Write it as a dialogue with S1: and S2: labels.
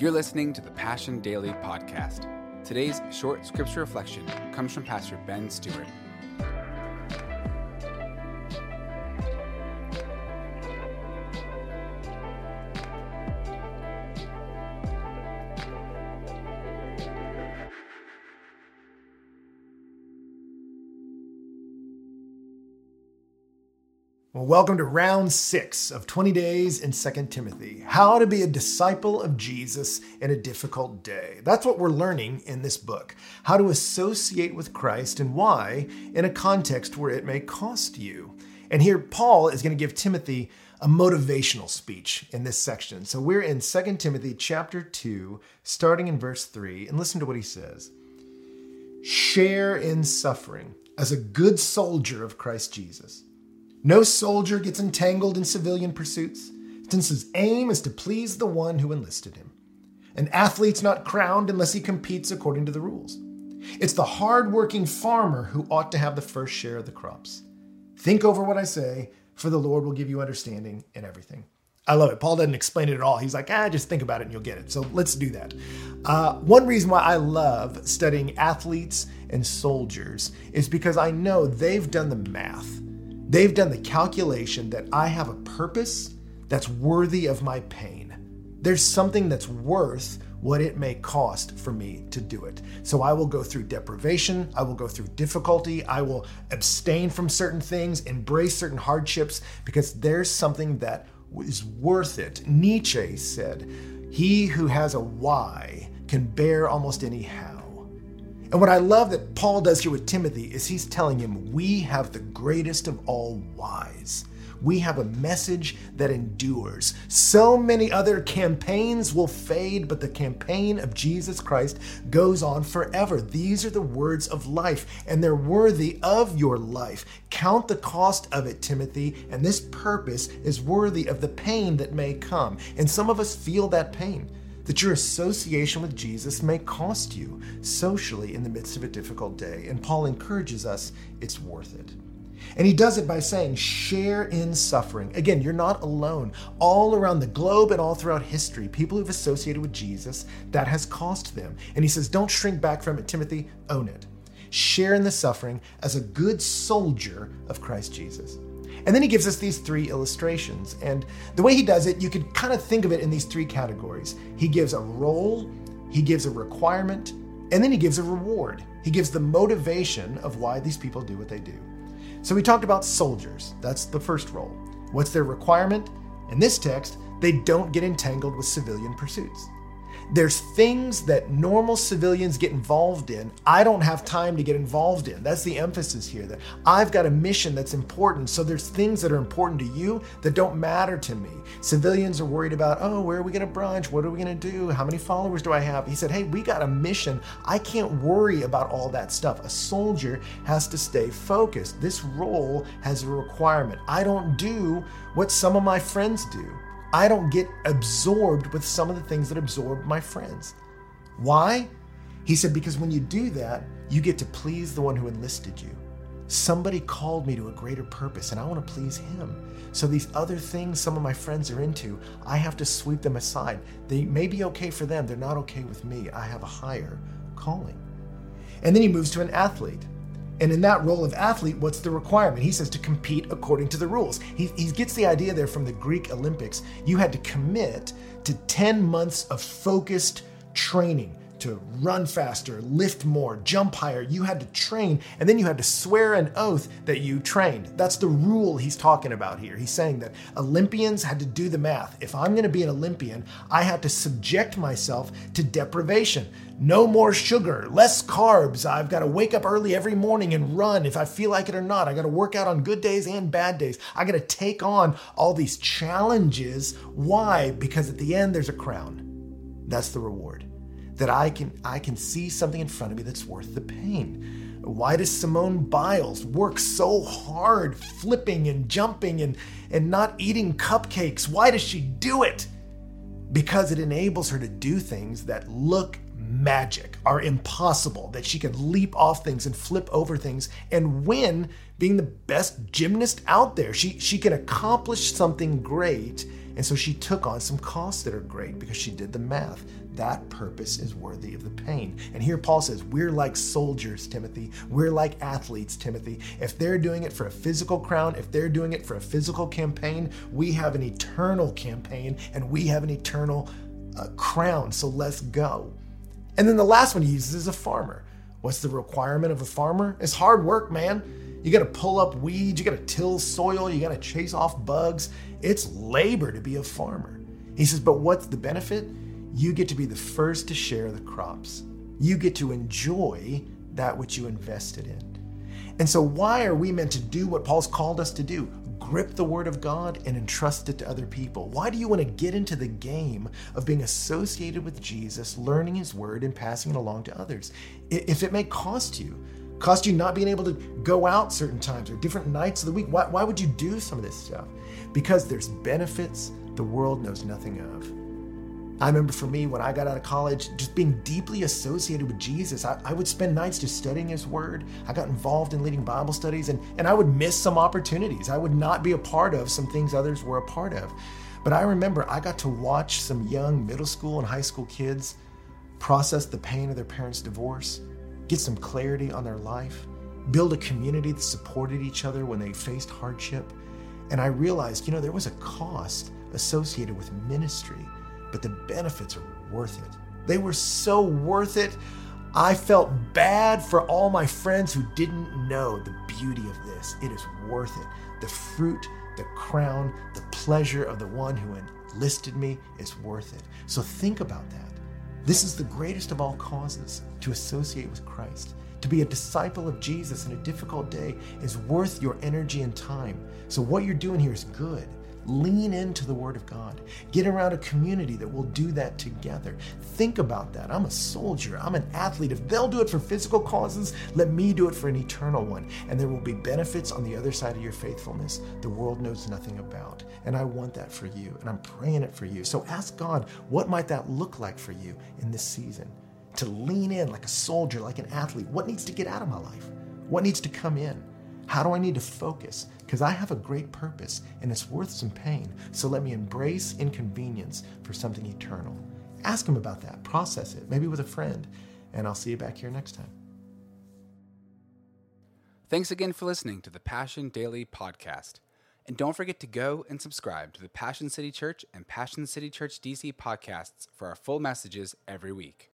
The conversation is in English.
S1: You're listening to the Passion Daily podcast. Today's short scripture reflection comes from Pastor Ben Stuart.
S2: Well, welcome to round six of 20 days in 2 Timothy How to be a disciple of Jesus in a difficult day. That's what we're learning in this book. How to associate with Christ and why in a context where it may cost you. And here, Paul is going to give Timothy a motivational speech in this section. So we're in 2 Timothy chapter 2, starting in verse 3, and listen to what he says Share in suffering as a good soldier of Christ Jesus. No soldier gets entangled in civilian pursuits, since his aim is to please the one who enlisted him. An athlete's not crowned unless he competes according to the rules. It's the hard-working farmer who ought to have the first share of the crops. Think over what I say, for the Lord will give you understanding in everything. I love it. Paul doesn't explain it at all. He's like, ah, just think about it and you'll get it. So let's do that. Uh, one reason why I love studying athletes and soldiers is because I know they've done the math They've done the calculation that I have a purpose that's worthy of my pain. There's something that's worth what it may cost for me to do it. So I will go through deprivation, I will go through difficulty, I will abstain from certain things, embrace certain hardships, because there's something that is worth it. Nietzsche said, He who has a why can bear almost any how. And what I love that Paul does here with Timothy is he's telling him, We have the greatest of all whys. We have a message that endures. So many other campaigns will fade, but the campaign of Jesus Christ goes on forever. These are the words of life, and they're worthy of your life. Count the cost of it, Timothy, and this purpose is worthy of the pain that may come. And some of us feel that pain that your association with Jesus may cost you socially in the midst of a difficult day. And Paul encourages us it's worth it. And he does it by saying, share in suffering. Again, you're not alone. All around the globe and all throughout history, people who've associated with Jesus, that has cost them. And he says, don't shrink back from it, Timothy, own it. Share in the suffering as a good soldier of Christ Jesus. And then he gives us these three illustrations. And the way he does it, you could kind of think of it in these three categories. He gives a role, he gives a requirement, and then he gives a reward. He gives the motivation of why these people do what they do. So we talked about soldiers. That's the first role. What's their requirement? In this text, they don't get entangled with civilian pursuits. There's things that normal civilians get involved in. I don't have time to get involved in. That's the emphasis here that I've got a mission that's important. So there's things that are important to you that don't matter to me. Civilians are worried about, oh, where are we going to brunch? What are we going to do? How many followers do I have? He said, hey, we got a mission. I can't worry about all that stuff. A soldier has to stay focused. This role has a requirement. I don't do what some of my friends do. I don't get absorbed with some of the things that absorb my friends. Why? He said, because when you do that, you get to please the one who enlisted you. Somebody called me to a greater purpose, and I want to please him. So, these other things some of my friends are into, I have to sweep them aside. They may be okay for them, they're not okay with me. I have a higher calling. And then he moves to an athlete. And in that role of athlete, what's the requirement? He says to compete according to the rules. He, he gets the idea there from the Greek Olympics. You had to commit to 10 months of focused training to run faster, lift more, jump higher. You had to train, and then you had to swear an oath that you trained. That's the rule he's talking about here. He's saying that Olympians had to do the math. If I'm going to be an Olympian, I have to subject myself to deprivation. No more sugar, less carbs. I've got to wake up early every morning and run if I feel like it or not. I got to work out on good days and bad days. I got to take on all these challenges. Why? Because at the end, there's a crown. That's the reward that I can I can see something in front of me that's worth the pain. Why does Simone Biles work so hard flipping and jumping and, and not eating cupcakes? Why does she do it? Because it enables her to do things that look magic, are impossible, that she can leap off things and flip over things and win being the best gymnast out there. She, she can accomplish something great. And so she took on some costs that are great because she did the math. That purpose is worthy of the pain. And here Paul says, We're like soldiers, Timothy. We're like athletes, Timothy. If they're doing it for a physical crown, if they're doing it for a physical campaign, we have an eternal campaign and we have an eternal uh, crown. So let's go. And then the last one he uses is a farmer. What's the requirement of a farmer? It's hard work, man. You got to pull up weeds, you got to till soil, you got to chase off bugs. It's labor to be a farmer. He says, but what's the benefit? You get to be the first to share the crops. You get to enjoy that which you invested in. And so, why are we meant to do what Paul's called us to do? Grip the Word of God and entrust it to other people. Why do you want to get into the game of being associated with Jesus, learning His Word, and passing it along to others? If it may cost you, cost you not being able to go out certain times or different nights of the week, why, why would you do some of this stuff? Because there's benefits the world knows nothing of. I remember for me, when I got out of college, just being deeply associated with Jesus, I, I, would spend nights just studying His Word. I got involved in leading Bible studies, and, and I would miss some opportunities. I would not be a part of some things others were a part of. But I remember I got to watch some young middle school and high school kids process the pain of their parents' divorce, get some clarity on their life, build a community that supported each other when they faced hardship. And I realized, you know, there was a cost associated with ministry but the benefits are worth it. They were so worth it. I felt bad for all my friends who didn't know the beauty of this. It is worth it. The fruit, the crown, the pleasure of the one who enlisted me is worth it. So think about that. This is the greatest of all causes to associate with Christ. To be a disciple of Jesus in a difficult day is worth your energy and time. So, what you're doing here is good. Lean into the Word of God. Get around a community that will do that together. Think about that. I'm a soldier, I'm an athlete. If they'll do it for physical causes, let me do it for an eternal one. And there will be benefits on the other side of your faithfulness the world knows nothing about. And I want that for you, and I'm praying it for you. So ask God, what might that look like for you in this season? To lean in like a soldier, like an athlete. What needs to get out of my life? What needs to come in? How do I need to focus? Because I have a great purpose and it's worth some pain. So let me embrace inconvenience for something eternal. Ask him about that. Process it, maybe with a friend. And I'll see you back here next time.
S1: Thanks again for listening to the Passion Daily Podcast. And don't forget to go and subscribe to the Passion City Church and Passion City Church DC podcasts for our full messages every week.